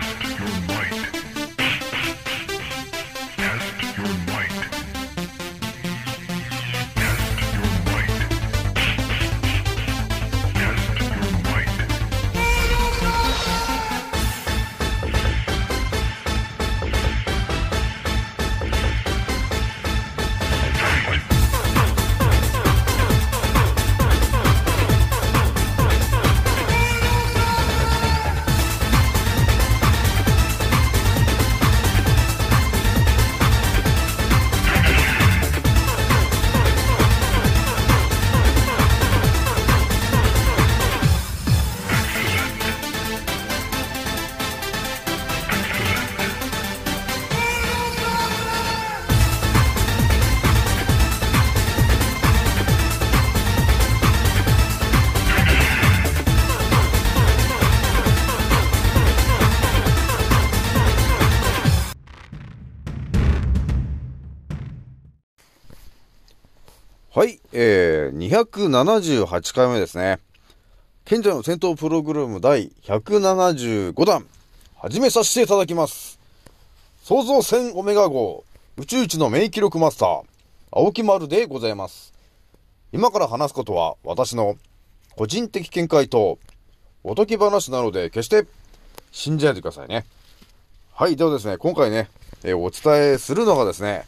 Test your might. えー、278回目ですね。賢者の戦闘プログラム第175弾、始めさせていただきます。創造船オメガ号、宇宙一の名記録マスター、青木丸でございます。今から話すことは、私の個人的見解と、おとぎ話なので、決して信じないでくださいね。はい、ではですね、今回ね、えーお伝えするのがですね、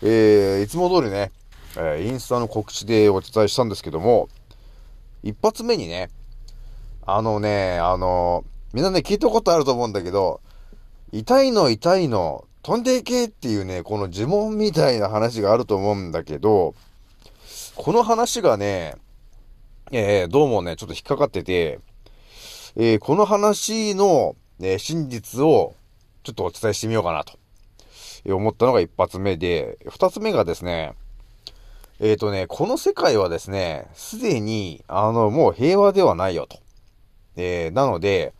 えー、いつも通りね、えーインスタの告知でお伝えしたんですけども、一発目にね、あのね、あの、みんなね、聞いたことあると思うんだけど、痛いの痛いの、飛んでいけっていうね、この呪文みたいな話があると思うんだけど、この話がね、えーどうもね、ちょっと引っかかってて、えーこの話の、ね、真実を、ちょっとお伝えしてみようかなと、えー思ったのが一発目で、二つ目がですね、えっ、とね、この世界はですね、すでに、あの、もう平和ではないよと。えーなので、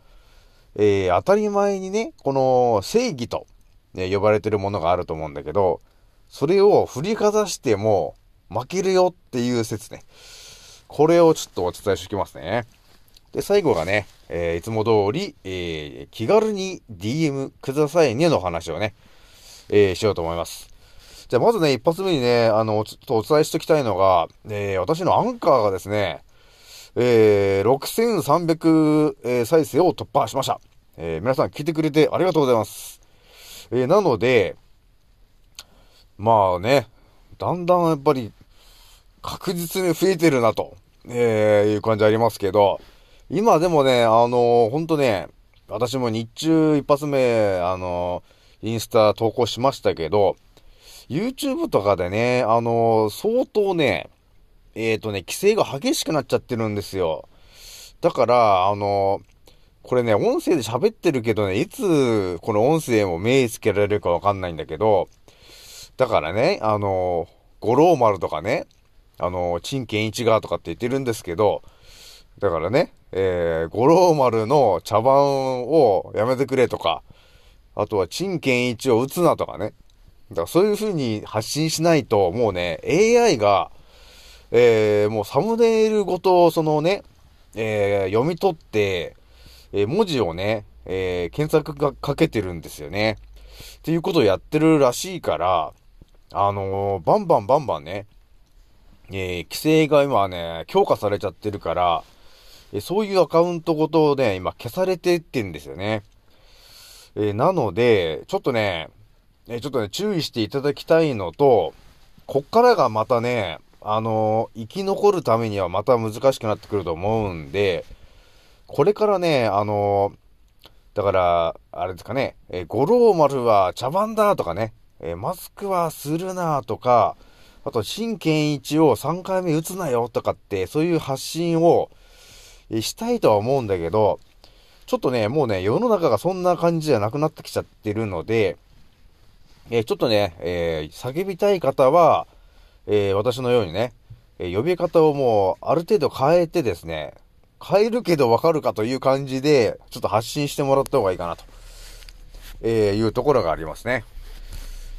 えー当たり前にね、この正義と、ね、呼ばれてるものがあると思うんだけど、それを振りかざしても負けるよっていう説ね。これをちょっとお伝えしておきますね。で、最後がね、えーいつも通り、えー気軽に DM くださいねの話をね、えーしようと思います。じゃあ、まずね、一発目にね、あの、ちょっとお伝えしておきたいのが、えー私のアンカーがですね、えー6300、え再生を突破しました。えー皆さん聞いてくれてありがとうございます。えーなので、まあね、だんだんやっぱり、確実に増えてるなと、えーいう感じありますけど、今でもね、あのーほんとね、私も日中一発目、あのーインスタ投稿しましたけど、YouTube とかでね、あのー相当ね、えっ、とね、規制が激しくなっちゃってるんですよ。だから、あのーこれね、音声で喋ってるけどね、いつこの音声も目つけられるかわかんないんだけど、だからね、あの五郎丸とかね、あのー陳健一がとかって言ってるんですけど、だからね、えー、五郎丸の茶番をやめてくれとか、あとは陳健一を打つなとかね。だからそういう風に発信しないと、もうね、AI が、えー、もうサムネイルごと、そのね、えー、読み取って、えー文字をね、えー検索がかけてるんですよね。っていうことをやってるらしいから、あのーバンバンバンバンね、えー規制が今ね、強化されちゃってるから、えそういうアカウントごとね、今消されてってんですよね。えなので、ちょっとね、えちょっとね、注意していただきたいのと、こっからがまたね、あのー生き残るためにはまた難しくなってくると思うんで、これからね、あのーだから、あれですかね、えー五郎丸は茶番だとかね、えマスクはするなとか、あと、新健一を3回目打つなよとかって、そういう発信をえしたいとは思うんだけど、ちょっとね、もうね、世の中がそんな感じじゃなくなってきちゃってるので、えーちょっとね、えー叫びたい方は、えー私のようにね、えー呼び方をもう、ある程度変えてですね、変えるけどわかるかという感じで、ちょっと発信してもらった方がいいかなと、えーいうところがありますね。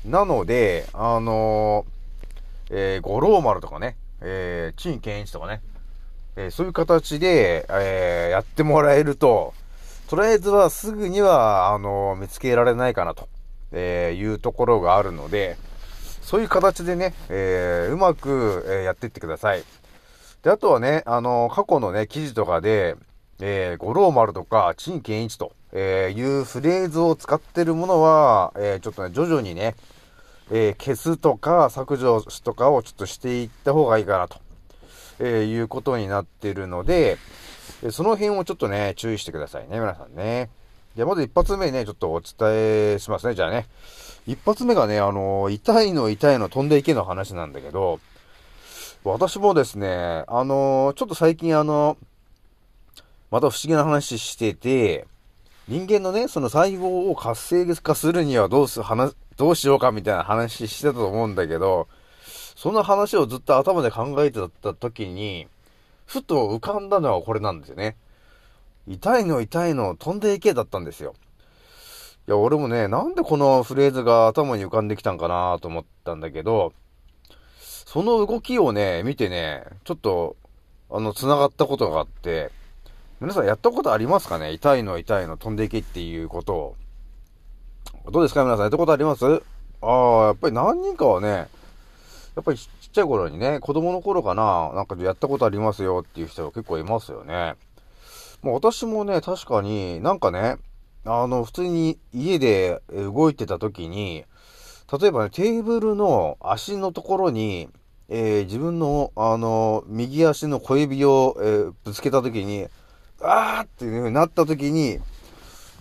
なので、あのえー、五郎丸とかね、えー、陳健一とかね、えそういう形で、えーやってもらえると、とりあえずはすぐには、あの、見つけられないかなと、えーいうところがあるので、そういう形でね、えー、うまく、え、やっていってください。で、あとはね、あの、過去のね、記事とかで、えー、五郎丸とか、陳健一と、えいうフレーズを使ってるものは、えちょっとね、徐々にね、え消すとか削除とかをちょっとしていった方がいいかなと、えいうことになってるので、その辺をちょっとね、注意してくださいね、皆さんね。で、まず一発目ね、ちょっとお伝えしますね、じゃあね。一発目がね、あの、痛いの痛いの飛んでいけの話なんだけど、私もですね、あの、ちょっと最近あの、また不思議な話してて、人間のね、その細胞を活性化するにはどうす、話、どうしようかみたいな話してたと思うんだけど、その話をずっと頭で考えてた時に、ふと浮かんだのはこれなんですよね。痛いの痛いの飛んでいけだったんですよ。いや、俺もね、なんでこのフレーズが頭に浮かんできたんかなと思ったんだけど、その動きをね、見てね、ちょっと、あの、繋がったことがあって、皆さんやったことありますかね？痛いの痛いの飛んでいけっていうことを。どうですか？皆さんやったことあります？ああ、やっぱり何人かはね、やっぱりちっちゃい頃にね、子供の頃かな、なんかやったことありますよっていう人が結構いますよね。もう私もね、確かになんかね、あの、普通に家で動いてた時に、例えばね、テーブルの足のところに、えー、自分の、あの、右足の小指を、えー、ぶつけた時に、あーっていう風になった時に、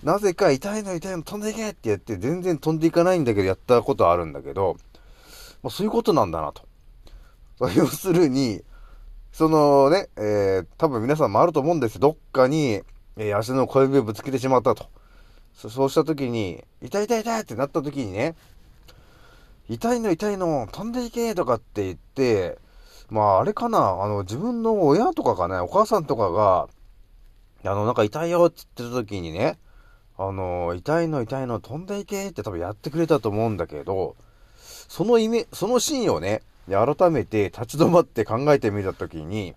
なぜか痛いの痛いの飛んでいけってやって全然飛んでいかないんだけどやったことあるんだけど、まあ、そういうことなんだなと。要するに、そのね、えー、多分皆さんもあると思うんですどっかに、えー、足の小指をぶつけてしまったと。そうした時に、痛い痛い痛いってなった時にね、痛いの痛いの飛んでいけとかって言って、まああれかな、あの自分の親とかかね、お母さんとかが、あのなんか痛いよって言ってた時にね、あの、痛いの痛いの飛んでいけって多分やってくれたと思うんだけど、そのイメ、そのシーンをね、で改めて立ち止まって考えてみたときに、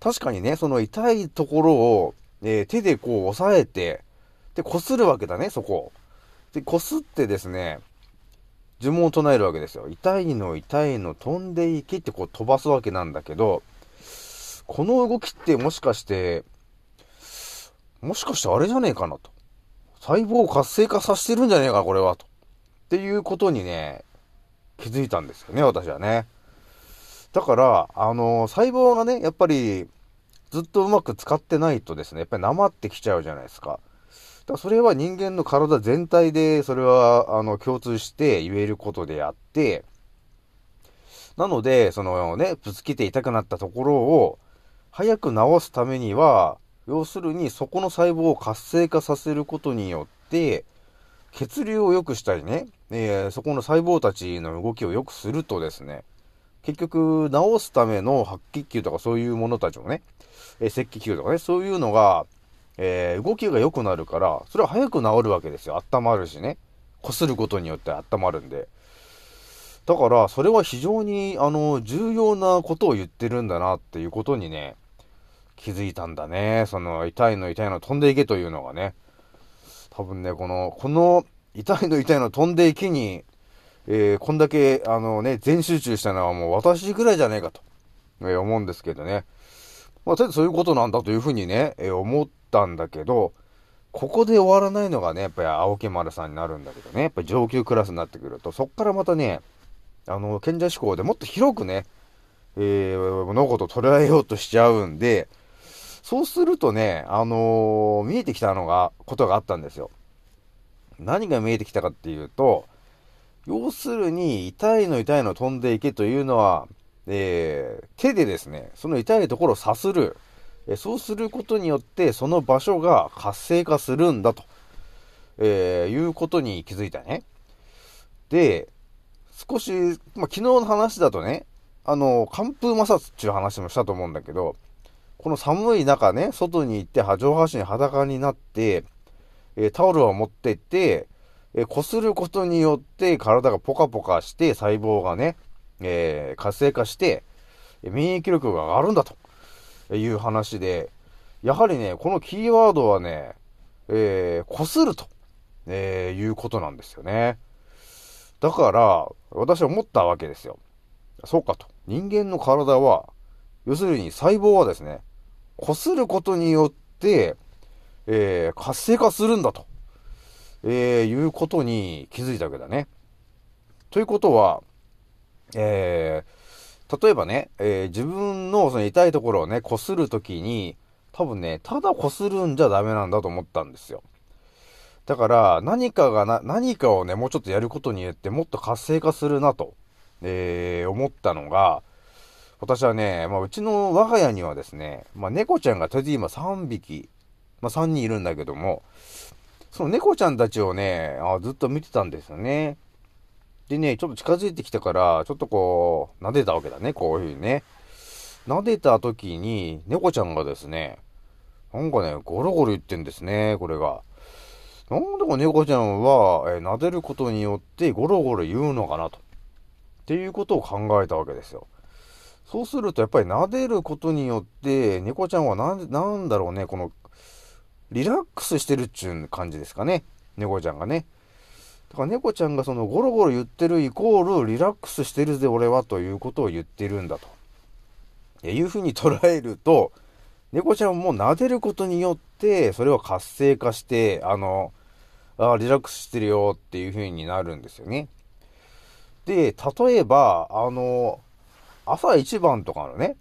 確かにね、その痛いところを、えー、手でこう押さえて、で、擦るわけだね、そこ。で、擦ってですね、呪文を唱えるわけですよ。痛いの痛いの飛んでいけってこう飛ばすわけなんだけど、この動きってもしかして、もしかしてあれじゃねえかなと。細胞を活性化させてるんじゃねえか、これは、と。っていうことにね、気づいたんですよね、私はね。だから、あのー、細胞がね、やっぱり、ずっとうまく使ってないとですね、やっぱりなまってきちゃうじゃないですか。だからそれは人間の体全体で、それは、あの、共通して言えることであって、なので、そのね、ぶつけて痛くなったところを、早く治すためには、要するにそこの細胞を活性化させることによって、血流を良くしたりね、えー、そこの細胞たちの動きを良くするとですね、結局、治すための白血球とかそういうものたちもね、えー、赤血球とかね、そういうのが、えー、動きが良くなるから、それは早く治るわけですよ。温まるしね。擦ることによって温まるんで。だから、それは非常に、あの、重要なことを言ってるんだなっていうことにね、気づいたんだね。その、痛いの痛いの飛んでいけというのがね。多分ね、この、この、痛いの痛いの飛んでいけに、えー、こんだけ、あのね、全集中したのはもう私ぐらいじゃねえかと、えー、思うんですけどね。まあ、とりあえずそういうことなんだというふうにね、えー、思ったんだけど、ここで終わらないのがね、やっぱり青木丸さんになるんだけどね、やっぱり上級クラスになってくると、そっからまたね、あの、賢者志向でもっと広くね、えー、物事を捉えようとしちゃうんで、そうするとね、あのー、見えてきたのが、ことがあったんですよ。何が見えてきたかっていうと、要するに、痛いの痛いの飛んでいけというのは、えー、手でですね、その痛いところをさする。えそうすることによって、その場所が活性化するんだと、えー、いうことに気づいたね。で、少し、まあ、昨日の話だとね、あの、寒風摩擦っていう話もしたと思うんだけど、この寒い中ね、外に行って上半身裸になって、えー、タオルを持ってって、えー、擦ることによって体がポカポカして細胞がね、えー、活性化して、免疫力が上がるんだという話で、やはりね、このキーワードはね、えー、こすると、えー、いうことなんですよね。だから、私は思ったわけですよ。そうかと。人間の体は、要するに細胞はですね、こすることによって、えー、活性化するんだと、えー、いうことに気づいたわけだね。ということは、えー、例えばね、えー自分のその痛いところをね、こするときに、多分ね、ただこするんじゃダメなんだと思ったんですよ。だから、何かがな、何かをね、もうちょっとやることによって、もっと活性化するなと、えー、思ったのが、私はね、まあ、うちの我が家にはですね、まあ、猫ちゃんがとりあえず今3匹、まあ、3人いるんだけども、その猫ちゃんたちをね、あずっと見てたんですよね。でね、ちょっと近づいてきたから、ちょっとこう、撫でたわけだね、こういうふうにね。撫でた時に、猫ちゃんがですね、なんかね、ゴロゴロ言ってんですね、これが。なんでこの猫ちゃんは、えー撫でることによってゴロゴロ言うのかなと。っていうことを考えたわけですよ。そうすると、やっぱり撫でることによって、猫ちゃんはなん、なんだろうね、この、リラックスしてるっちゅう感じですかね。猫ちゃんがね。だから猫ちゃんがそのゴロゴロ言ってるイコールリラックスしてるぜ俺はということを言ってるんだと。いうふうに捉えると、猫ちゃんも撫でることによって、それは活性化して、あの、あリラックスしてるよっていうふうになるんですよね。で、例えば、あの、朝一番とかのね、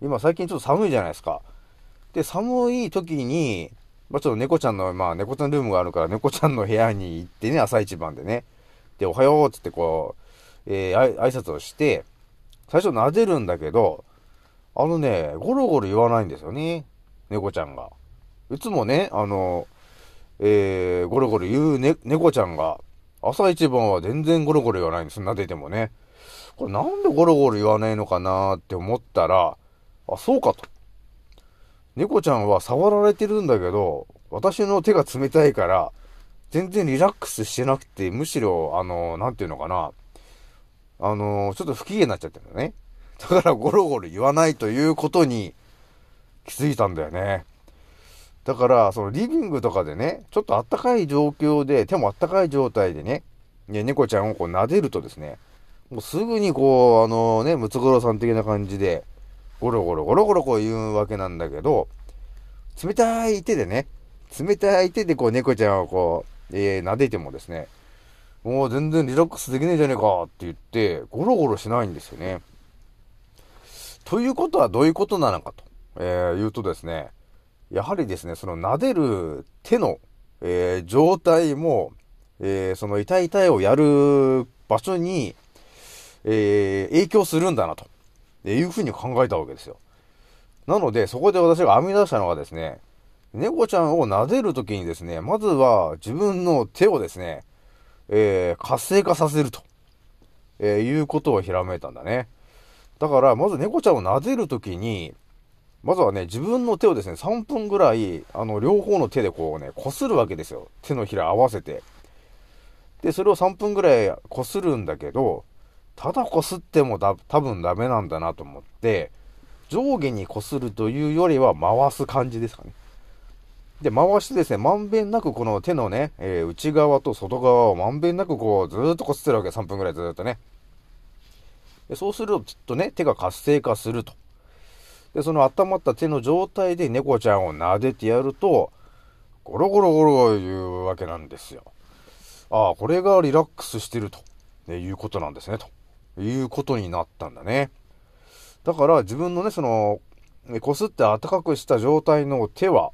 今最近ちょっと寒いじゃないですか。で、寒い時に、まあちょっと猫ちゃんの、まあ猫ちゃんルームがあるから猫ちゃんの部屋に行ってね、朝一番でね。で、おはようっつってこう、えー、挨拶をして、最初撫でるんだけど、あのね、ゴロゴロ言わないんですよね。猫ちゃんが。いつもね、あの、えー、ゴロゴロ言う、ね、猫ちゃんが、朝一番は全然ゴロゴロ言わないんです。撫でてもね。これなんでゴロゴロ言わないのかなって思ったら、あ、そうかと。猫ちゃんは触られてるんだけど、私の手が冷たいから、全然リラックスしてなくて、むしろ、あの、なんていうのかな。あの、ちょっと不機嫌になっちゃってるんだね。だからゴロゴロ言わないということに気づいたんだよね。だから、そのリビングとかでね、ちょっとあったかい状況で、手もあったかい状態でね、ね猫ちゃんをこう撫でるとですね、もうすぐにこう、あのね、ムツゴロウさん的な感じで、ゴロゴロゴロゴロこう言うわけなんだけど、冷たい手でね、冷たい手でこう猫ちゃんをこう、えー、撫でてもですね、もう全然リラックスできねえじゃねえかって言って、ゴロゴロしないんですよね。ということはどういうことなのかと、えー、言うとですね、やはりですね、その撫でる手の、えー状態も、えーその痛い痛いをやる場所に、えー影響するんだなと、えーいうふうに考えたわけですよ。なので、そこで私が編み出したのがですね、猫ちゃんを撫でるときにですね、まずは自分の手をですね、えー活性化させると、えーいうことをひらめいたんだね。だから、まず猫ちゃんを撫でるときに、まずはね、自分の手をですね、3分ぐらい、あの、両方の手でこうね、擦るわけですよ。手のひら合わせて。で、それを3分ぐらい擦るんだけど、ただ擦ってもだ多分ダメなんだなと思って、上下に擦るというよりは回す感じですかね。で、回してですね、まんべんなくこの手のね、えー内側と外側をまんべんなくこう、ずーっと擦ってるわけ、3分ぐらいずーっとね。でそうすると、きっとね、手が活性化すると。で、その温まった手の状態で猫ちゃんを撫でてやると、ゴロゴロゴロ言うわけなんですよ。ああ、これがリラックスしてると、ねいうことなんですね、ということになったんだね。だから自分のね、その、こすって暖かくした状態の手は、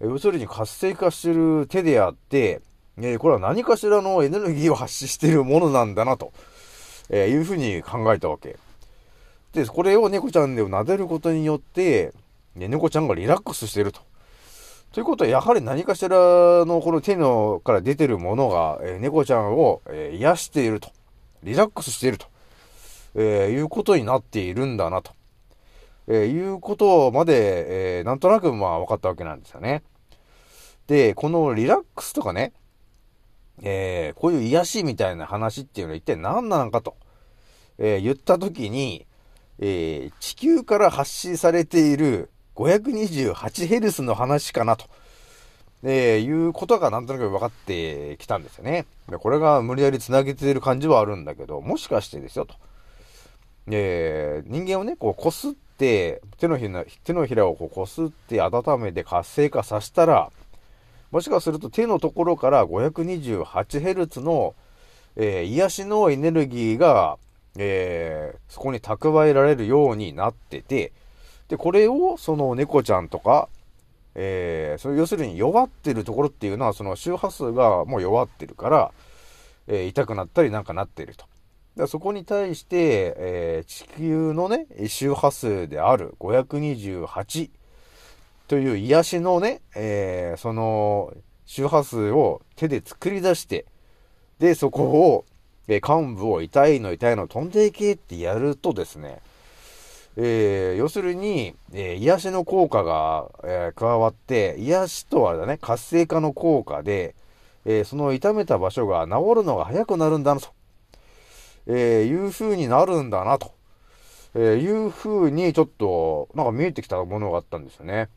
要するに活性化してる手であって、ね、これは何かしらのエネルギーを発ししてるものなんだなと、えいうふうに考えたわけ。で、これを猫ちゃんで撫でることによって、ね、猫ちゃんがリラックスしてると。ということは、やはり何かしらのこの手のから出てるものが、えー猫ちゃんを、えー癒していると。リラックスしていると。えーいうことになっているんだなと。えーいうことまで、えーなんとなくまあ分かったわけなんですよね。で、このリラックスとかね、えーこういう癒しみたいな話っていうのは一体何なのかと、えー言ったときに、えー地球から発信されている 528Hz の話かなと、え、いうことがなんとなく分かってきたんですよね。でこれが無理やり繋げている感じはあるんだけど、もしかしてですよ、と。えー、人間をね、こう、こすって、手のひら、手のひらをこう、こすって温めて活性化させたら、もしかすると手のところから 528Hz の、えー癒しのエネルギーが、えーそこに蓄えられるようになってて、で、これをその猫ちゃんとか、えーそ要するに弱ってるところっていうのは、その周波数がもう弱ってるから、えー痛くなったりなんかなっていると。だそこに対して、えー地球のね、周波数である528という癒しのね、えーその周波数を手で作り出して、で、そこを、えー幹部を痛いの痛いの飛んでいけってやるとですね、えー要するに、えー癒しの効果が、えー加わって、癒しとはね、活性化の効果で、えその痛めた場所が治るのが早くなるんだなと、えーいう風になるんだなと、えーいう風にちょっと、なんか見えてきたものがあったんですよね。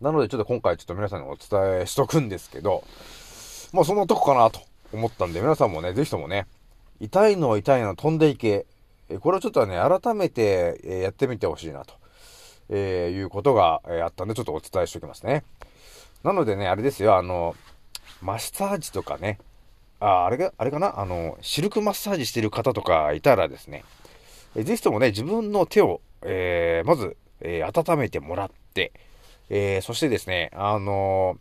なのでちょっと今回ちょっと皆さんにお伝えしとくんですけど、まあそのとこかなと思ったんで、皆さんもね、ぜひともね、痛いのは痛いの飛んでいけ、これをちょっとね、改めて、やってみてほしいなと、えーいうことが、あったんで、ちょっとお伝えしておきますね。なのでね、あれですよ、あの、マッサージとかね、あ、あれが、あれかな？あの、シルクマッサージしてる方とかいたらですね、えーぜひともね、自分の手を、えーまず、えー温めてもらって、えーそしてですね、あの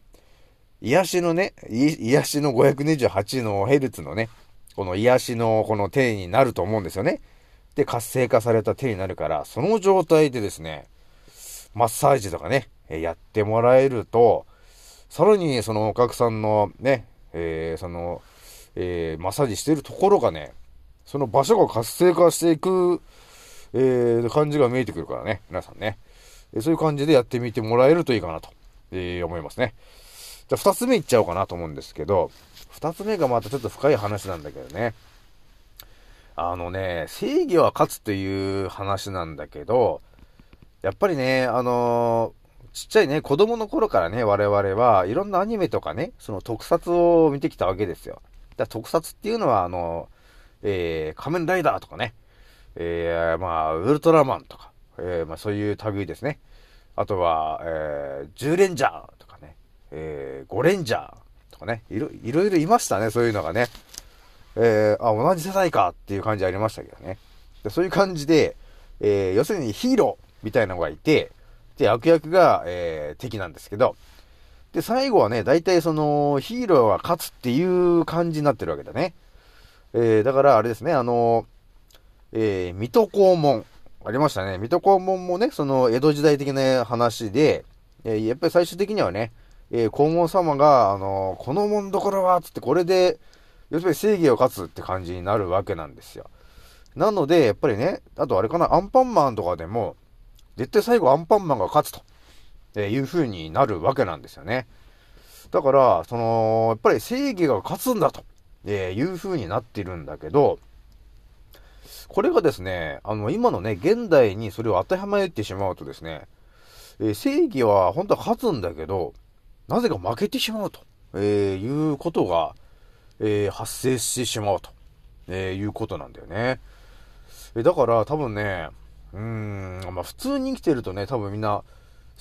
癒しのね、癒しの528のヘルツのね、この癒しのこの手になると思うんですよね。で、活性化された手になるから、その状態でですね、マッサージとかね、えやってもらえると、さらにそのお客さんのね、えーその、えーマッサージしてるところがね、その場所が活性化していく、えー感じが見えてくるからね、皆さんね。えそういう感じでやってみてもらえるといいかなと、えー思いますね。じゃあ二つ目いっちゃおうかなと思うんですけど、二つ目がまたちょっと深い話なんだけどね。あのね、正義は勝つという話なんだけど、やっぱりね、あのーちっちゃいね、子供の頃からね、我々はいろんなアニメとかね、その特撮を見てきたわけですよ。だ特撮っていうのは、あの、えー仮面ライダーとかね、えーまあ、ウルトラマンとか、えーまあ、そういう類ですね。あとは、えー、10レンジャーとかね、えー、5レンジャーとかね、いろいろいろいましたね、そういうのがね。えーあ、同じ世代かっていう感じありましたけどね。でそういう感じで、えー要するにヒーローみたいなのがいて、で、悪役が、えー敵なんですけど、で、最後はね、大体その、ヒーローが勝つっていう感じになってるわけだね。えーだからあれですね、あの、えー水戸黄門。ありましたね。水戸黄門もね、その、江戸時代的な話で、えーやっぱり最終的にはね、えー黄門様が、あのこの門どころは、つってこれで、要するに正義を勝つって感じになるわけなんですよ。なので、やっぱりね、あとあれかな、アンパンマンとかでも、絶対最後アンパンマンが勝つと、えーいう風になるわけなんですよね。だから、その、やっぱり正義が勝つんだと、えーいう風になってるんだけど、これがですね、あの、今のね、現代にそれを当てはめてしまうとですね、えー正義は本当は勝つんだけど、なぜか負けてしまうと、えーいうことが、えー発生してしまうと、えーいうことなんだよね。えだから多分ね、うん、まあ普通に生きてるとね、多分みんな、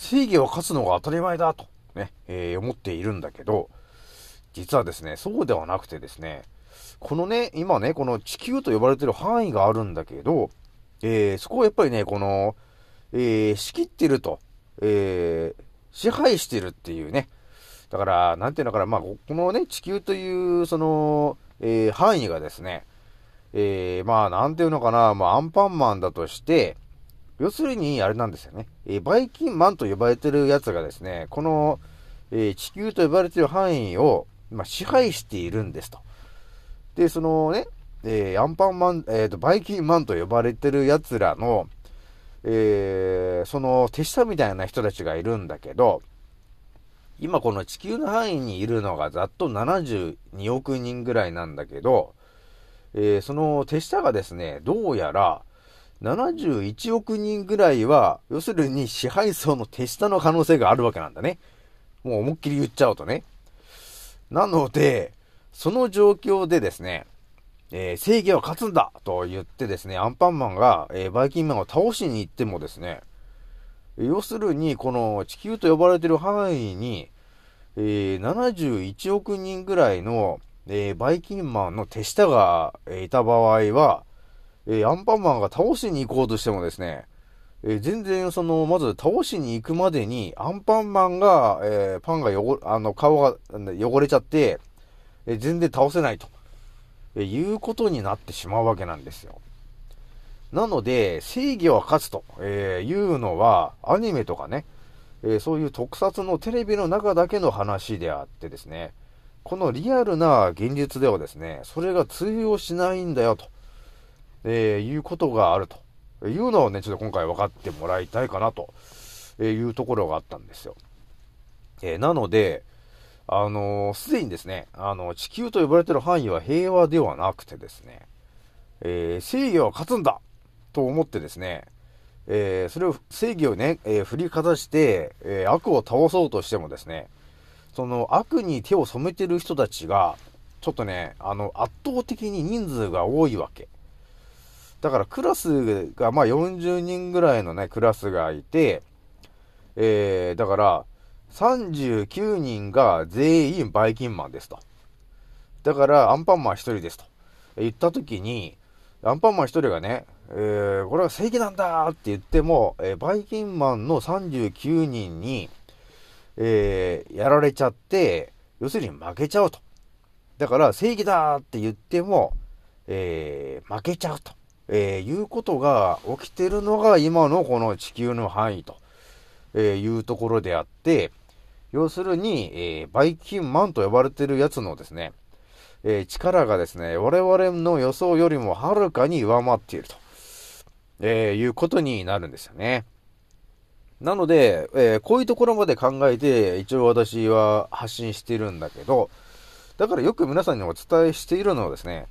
正義は勝つのが当たり前だと、ね、えー思っているんだけど、実はですね、そうではなくてですね、このね、今ね、この地球と呼ばれてる範囲があるんだけど、えーそこをやっぱりね、この、えー仕切ってると、えー支配してるっていうね、だから、なんていうのかな、まあ、このね、地球という、その、えー範囲がですね、えーまあ、なんていうのかな、まあ、アンパンマンだとして、要するに、あれなんですよね、えーバイキンマンと呼ばれてるやつがですね、この、えー地球と呼ばれてる範囲を、まあ、支配しているんですと。で、そのね、えーアンパンマン、えーと、バイキンマンと呼ばれてる奴らの、えその手下みたいな人たちがいるんだけど、今この地球の範囲にいるのがざっと72億人ぐらいなんだけど、えーその手下がですね、どうやら71億人ぐらいは、要するに支配層の手下の可能性があるわけなんだね。もう思いっきり言っちゃうとね。なので、その状況でですね、えー、正義は勝つんだと言ってですね、アンパンマンが、えー、バイキンマンを倒しに行ってもですね、要するに、この地球と呼ばれている範囲に、えー、71億人ぐらいの、えー、バイキンマンの手下が、え、いた場合は、えアンパンマンが倒しに行こうとしてもですね、え全然その、まず倒しに行くまでに、アンパンマンが、えパンが汚あの、顔が汚れちゃって、え全然倒せないと、えいうことになってしまうわけなんですよ。なので、正義は勝つと、えいうのは、アニメとかね、えそういう特撮のテレビの中だけの話であってですね、このリアルな現実ではですね、それが通用しないんだよと、えー、いうことがあるというのをね、ちょっと今回分かってもらいたいかなというところがあったんですよ。えー、なので、あのす、でにですね、あの、地球と呼ばれてる範囲は平和ではなくてですね、えー、正義は勝つんだと思ってですね、えー、それを、正義をね、えー、振りかざして、えー、悪を倒そうとしてもですね、その悪に手を染めてる人たちが、ちょっとね、あの、圧倒的に人数が多いわけ。だからクラスが、まあ40人ぐらいのね、クラスがいて、えー、だから、39人が全員バイキンマンですと。だから、アンパンマン1人ですと。言ったときに、アンパンマン1人がね、えー、これは正義なんだって言っても、えー、バイキンマンの39人に、えー、やられちゃって、要するに負けちゃうと。だから正義だって言っても、えー、負けちゃうと、えー、いうことが起きてるのが今のこの地球の範囲と、えいうところであって、要するに、えバイキンマンと呼ばれてるやつのですね、え力がですね、我々の予想よりもはるかに上回っていると、えいうことになるんですよね。なので、えー、こういうところまで考えて、一応私は発信しているんだけど、だからよく皆さんにお伝えしているのはですね、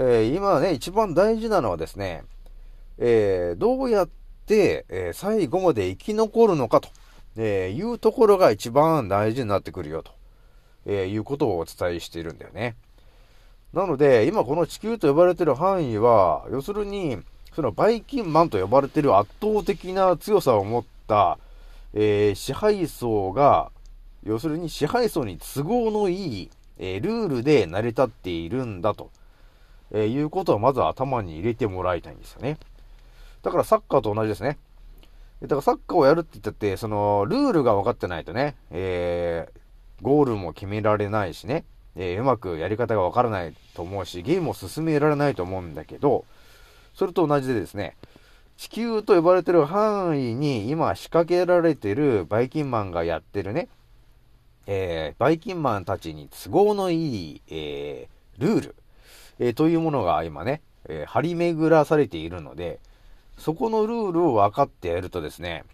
えー、今ね、一番大事なのはですね、え、どうやって、え最後まで生き残るのかと、えいうところが一番大事になってくるよと、えいうことをお伝えしているんだよね。なので、今この地球と呼ばれている範囲は、要するに、そのバイキンマンと呼ばれている圧倒的な強さを持った、えー、支配層が、要するに支配層に都合のいい、えー、ルールで成り立っているんだと、えー、いうことをまず頭に入れてもらいたいんですよね。だからサッカーと同じですね。だからサッカーをやるって言ったって、その、ルールが分かってないとね、えー、ゴールも決められないしね、えー、うまくやり方が分からないと思うし、ゲームを進められないと思うんだけど、それと同じでですね、地球と呼ばれてる範囲に今仕掛けられてるバイキンマンがやってるね、えー、バイキンマンたちに都合のいい、えー、ルール、えー、というものが今ね、え張り巡らされているので、そこのルールを分かってやるとですね、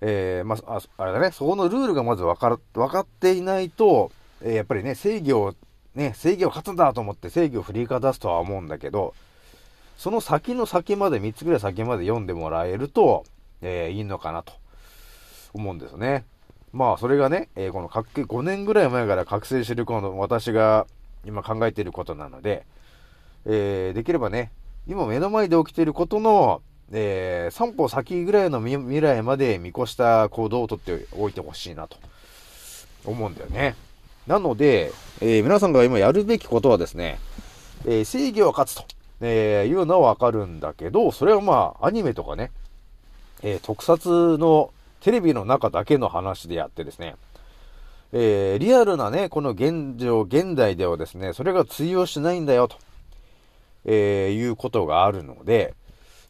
えまあ、あれだね、そこのルールがまず分かる、分かっていないと、えやっぱりね、正義を、ね、正義を勝つんだと思って正義を振りかざすとは思うんだけど、その先の先まで、3つぐらい先まで読んでもらえると、えー、いいのかなと思うんですよね。まあ、それがね、えー、この5年ぐらい前から覚醒してるこの私が今考えていることなので、えー、できればね、今目の前で起きていることの、えー、3歩先ぐらいの未来まで見越した行動をとっておいてほしいなと思うんだよね。なので、えー、皆さんが今やるべきことはですね、えー、正義は勝つと。え、いうのはわかるんだけど、それはまあ、アニメとかね、え、特撮のテレビの中だけの話であってですね、え、リアルなね、この現状、現代ではですね、それが通用しないんだよ、と、えー、いうことがあるので、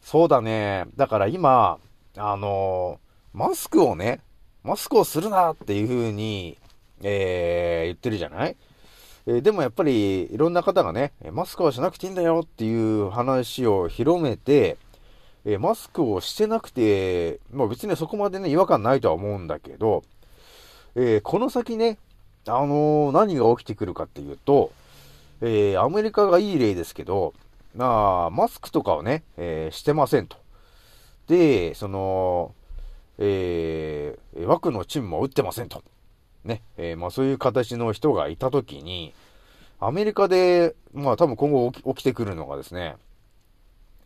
そうだね、だから今、あのー、マスクをね、マスクをするなっていう風に、えー、言ってるじゃない？えでもやっぱりいろんな方がね、マスクはしなくていいんだよっていう話を広めて、えマスクをしてなくて、まあ別にそこまでね、違和感ないとは思うんだけど、えー、この先ね、あのー、何が起きてくるかっていうと、えー、アメリカがいい例ですけど、まあ、マスクとかをね、えしてませんと。で、その、えー、枠のチンも打ってませんと。ね、えーまあそういう形の人がいたときに、アメリカで、まあ多分今後起き起きてくるのがですね、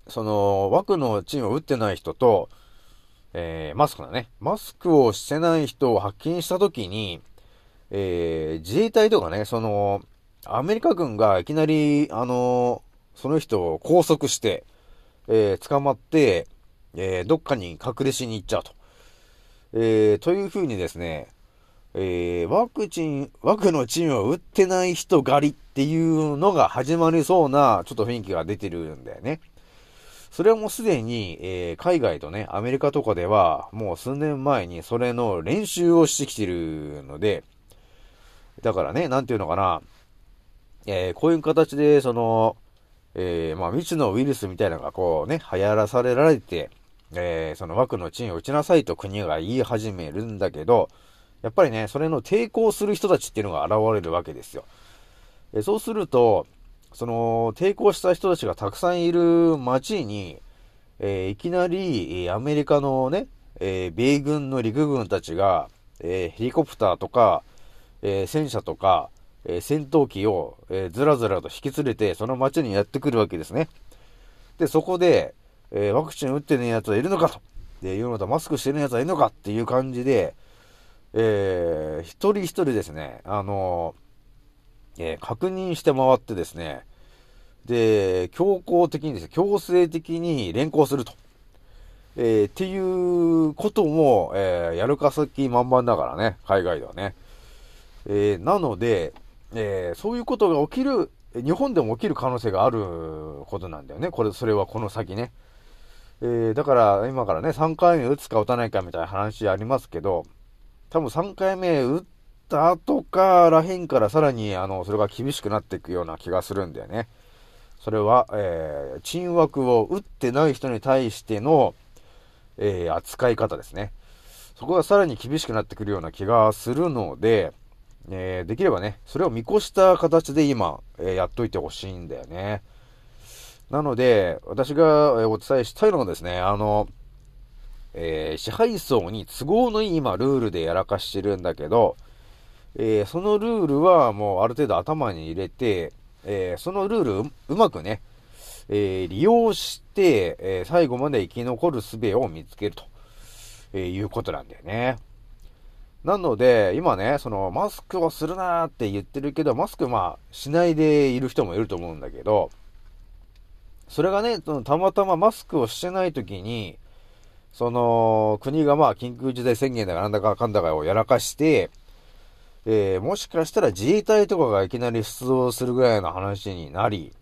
その枠のチームを打ってない人と、えー、マスクだね。マスクをしてない人を発見したときに、えー、自衛隊とかね、その、アメリカ軍がいきなり、あのその人を拘束して、えー、捕まって、えー、どっかに隠れしに行っちゃうと。えー、というふうにですね、えー、ワクチン、ワクのチームを打ってない人狩りっていうのが始まりそうな、ちょっと雰囲気が出てるんだよね。それはもうすでに、えー海外とね、アメリカとかでは、もう数年前にそれの練習をしてきてるので、だからね、なんていうのかな、えーこういう形で、その、えーまあ、未知のウイルスみたいなのがこうね、流行らされられて、えーその枠のチンを打ちなさいと国が言い始めるんだけど、やっぱりね、それの抵抗する人たちっていうのが現れるわけですよ。えーそうすると、その、抵抗した人たちがたくさんいる街に、えーいきなり、えーアメリカのね、えー米軍の陸軍たちが、えーヘリコプターとか、えー戦車とか、えー戦闘機を、えーずらずらと引き連れて、その街にやってくるわけですね。で、そこで、えーワクチン打ってねえやつはいるのかと。で、いうのと、マスクしてるやつはいるのかっていう感じで、えー一人一人ですね、あのえー確認して回ってですね、で、強行的にですね、強制的に連行すると。えーっていうことも、えーやるかさき満々だからね、海外ではね。えーなので、えーそういうことが起きる、日本でも起きる可能性があることなんだよね。これ、それはこの先ね。えーだから、今からね、3回目打つか打たないかみたいな話ありますけど、多分3回目打った後からへんからさらに、あの、それが厳しくなっていくような気がするんだよね。それは、えー、鎮枠を打ってない人に対しての、えー扱い方ですね。そこがさらに厳しくなってくるような気がするので、えーできればね、それを見越した形で今、えーやっといてほしいんだよね。なので、私がお伝えしたいのはですね、あの、えー支配層に都合のいい今ルールでやらかしてるんだけど、えーそのルールはもうある程度頭に入れて、えーそのルールうまくね、え利用して、え最後まで生き残る術を見つけると、えいうことなんだよね。なので、今ね、その、マスクをするなーって言ってるけど、マスクまあ、しないでいる人もいると思うんだけど、それがね、そのたまたまマスクをしてない時に、その、国がまあ、緊急事態宣言だかなんだかかんだかをやらかして、えーもしかしたら自衛隊とかがいきなり出動するぐらいの話になり、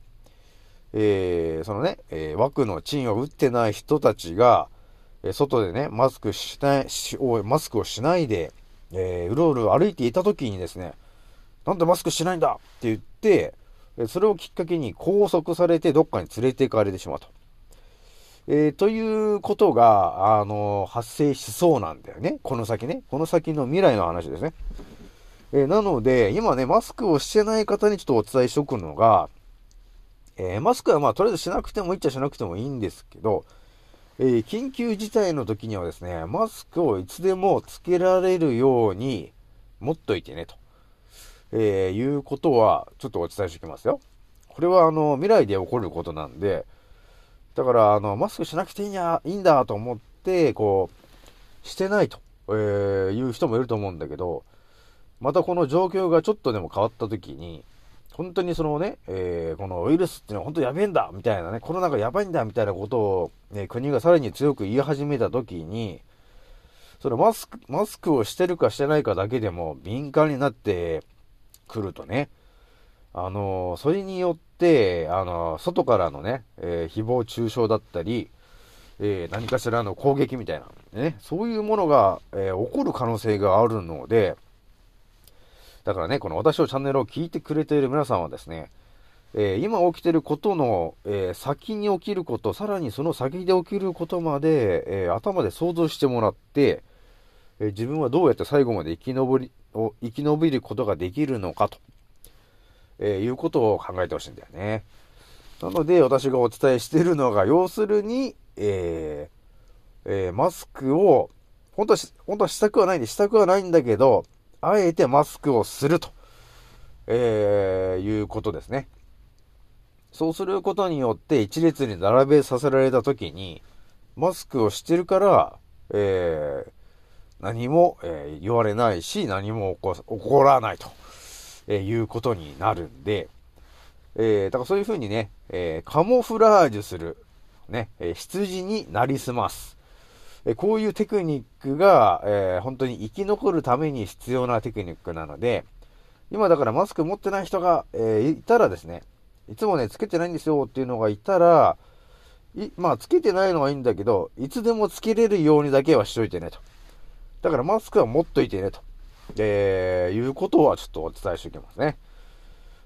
えーそのね、えー枠の賃を打ってない人たちが、えー外でね、マスクしない、しマスクをしないで、えーうろうろ歩いていた時にですね、なんでマスクしないんだ？って言って、それをきっかけに拘束されてどっかに連れて行かれてしまうと。えーということが、あの発生しそうなんだよね。この先ね。この先の未来の話ですね。えーなので、今ね、マスクをしてない方にちょっとお伝えしておくのが、えマスクはまあ、とりあえずしなくてもいいっちゃしなくてもいいんですけど、えー緊急事態の時にはですね、マスクをいつでもつけられるように持っといてね、と、えーいうことは、ちょっとお伝えしておきますよ。これは、あの、未来で起こることなんで、だから、あの、マスクしなくていいや、いいんだと思って、こう、してないと、えーいう人もいると思うんだけど、またこの状況がちょっとでも変わった時に、本当にそのね、えーこのウイルスっていうのは本当やべえんだみたいなね、コロナがやばいんだみたいなことを、ね、国がさらに強く言い始めた時に、そのマスク、マスクをしてるかしてないかだけでも敏感になってくるとね、あのそれによって、あの外からのね、えー誹謗中傷だったり、えー何かしらの攻撃みたいな、ね、そういうものが、えー起こる可能性があるので、だからね、この私のチャンネルを聞いてくれている皆さんはですね、えー今起きてることの、えー先に起きること、さらにその先で起きることまで、えー頭で想像してもらって、え自分はどうやって最後まで生き延びを生き延びることができるのかと、えいうことを考えてほしいんだよね。なので、私がお伝えしているのが、要するに、ええーマスクを、本当は、本当はしたくはないんで、したくはないんだけど、あえてマスクをすると、えー、いうことですね。そうすることによって一列に並べさせられた時に、マスクをしてるから、えー、何も、えー言われないし、何も起こ起こらないと、えーいうことになるんで、えー、だからそういうふうにね、えーカモフラージュする、ね、えー羊になりすます。こういうテクニックが、えー本当に生き残るために必要なテクニックなので、今だからマスク持ってない人が、えーいたらですね、いつもね、つけてないんですよっていうのがいたら、いまあ、つけてないのはいいんだけど、いつでもつけれるようにだけはしといてねと。だからマスクは持っといてねと。えー、いうことはちょっとお伝えしておきますね。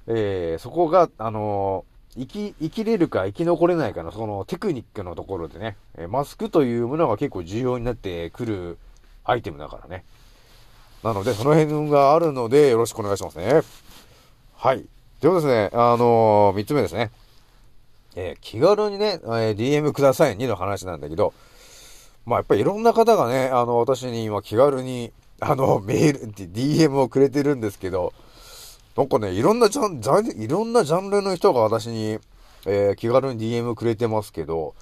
えー、そこが、あの生き、生きれるか生き残れないかのそのテクニックのところでね、マスクというものが結構重要になってくるアイテムだからね。なので、その辺があるので、よろしくお願いしますね。はい。ということですね、あのー三つ目ですね。えー気軽にね、えー DM くださいにの話なんだけど、まあやっぱりいろんな方がね、あの、私に今気軽に、あの、メール、DM をくれてるんですけど、なんかね、いろんなジャン、ジャンいろんなジャンルの人が私に、えー気軽に DM くれてますけど、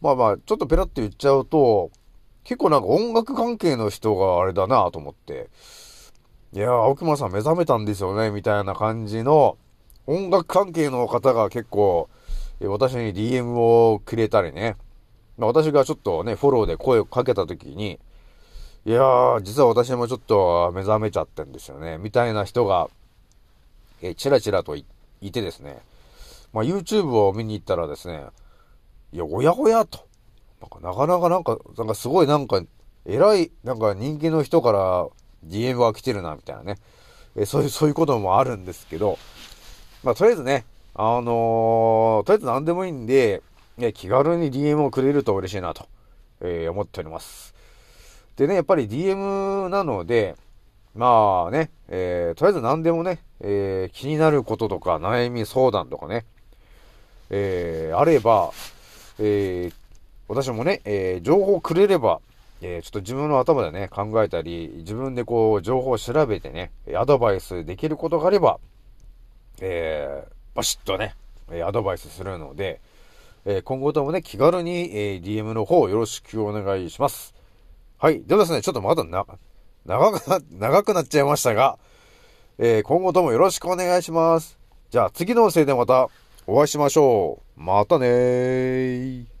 まあまあ、ちょっとペラッと言っちゃうと、結構なんか音楽関係の人があれだなと思って、いやー、青熊さん目覚めたんですよね、みたいな感じの、音楽関係の方が結構、えー私に DM をくれたりね、まあ、私がちょっとね、フォローで声をかけたときに、いやー、実は私もちょっと目覚めちゃってんですよね、みたいな人が、えー、ちらちらといいてですね、まあ、YouTube を見に行ったらですね、いや、おやおやと。なかなかなんか、なんかすごいなんか、偉い、なんか人気の人から DM が来てるな、みたいなね。えそういう、そういうこともあるんですけど、まあ、とりあえずね、あのーとりあえず何でもいいんで、ね、気軽に DM をくれると嬉しいなと、えー思っております。でね、やっぱり DM なので、まあね、えーとりあえず何でもね、えー気になることとか悩み相談とかね、えーあれば、えー私もね、えー情報くれれば、えーちょっと自分の頭でね、考えたり、自分でこう、情報を調べてね、アドバイスできることがあれば、えーバシッとね、アドバイスするので、えー今後ともね、気軽に、え DM の方よろしくお願いします。はい。ではですね、ちょっとまだな、長くな、長くなっちゃいましたが、えー今後ともよろしくお願いします。じゃあ次の音声でまたお会いしましょう。またねー。